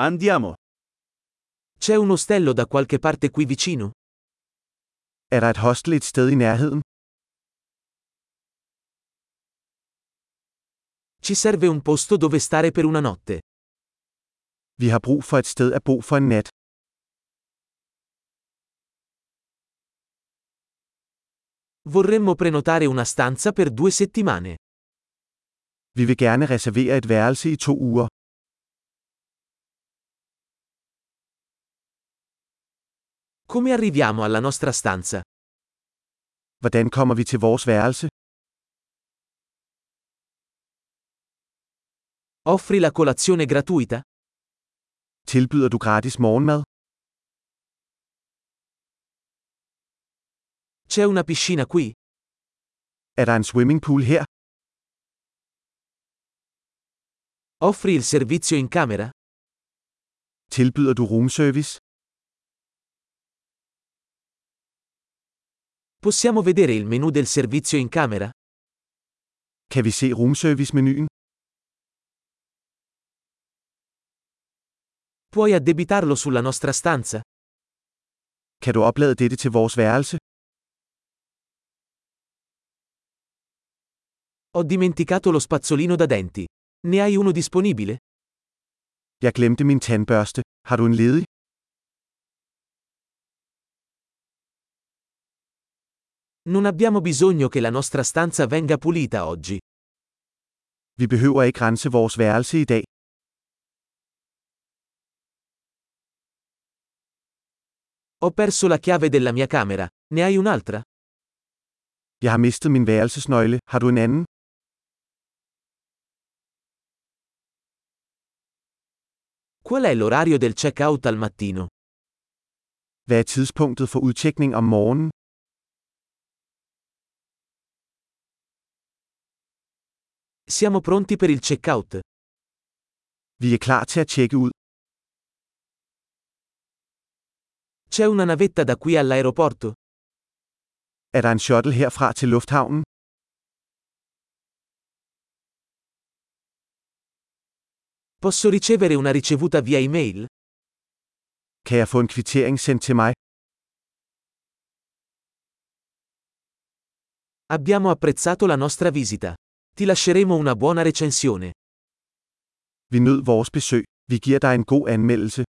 Andiamo. C'è un ostello da qualche parte qui vicino? Er der et hostel et sted i nærheden? Ci serve un posto dove stare per una notte. Vi har brug for et sted at bo for en nat. Vorremmo prenotare una stanza per due settimane. Vi vil gerne reservere et værelse i to uger. Come arriviamo alla nostra stanza? Hvordan kommer vi til vores værelse? Offri la colazione gratuita? Tilbyder du gratis morgenmad? C'è una piscina qui? Er der en swimmingpool her? Offri il servizio in camera? Tilbyder du roomservice? Possiamo vedere il menu del servizio in camera? Kan vi se roomservice-menuen? Puoi addebitarlo sulla nostra stanza? Kan du oplade dette til vores værelse? Ho dimenticato lo spazzolino da denti. Ne hai uno disponibile? Jeg glemte min tandbørste. Har du en ledig? Non abbiamo bisogno che la nostra stanza venga pulita oggi. Vi behøver ikke rense vores værelse i dag. Ho perso la chiave della mia camera. Ne hai un'altra? Jeg har mistet min værelsesnøgle. Har du en anden? Qual è l'orario del check-out al mattino? Hvad er tidspunktet for udtjekning om morgenen? Siamo pronti per il check-out. Vi er klar til at tjekke ud. C'è una navetta da qui all'aeroporto? Er der en shuttle herfra til lufthavnen? Posso ricevere una ricevuta via email? Kan jeg få en kvittering sendt til mig? Abbiamo apprezzato la nostra visita. Ti lasceremo una buona recensione. Vi nød vores besøg. Vi giver dig en god anmeldelse.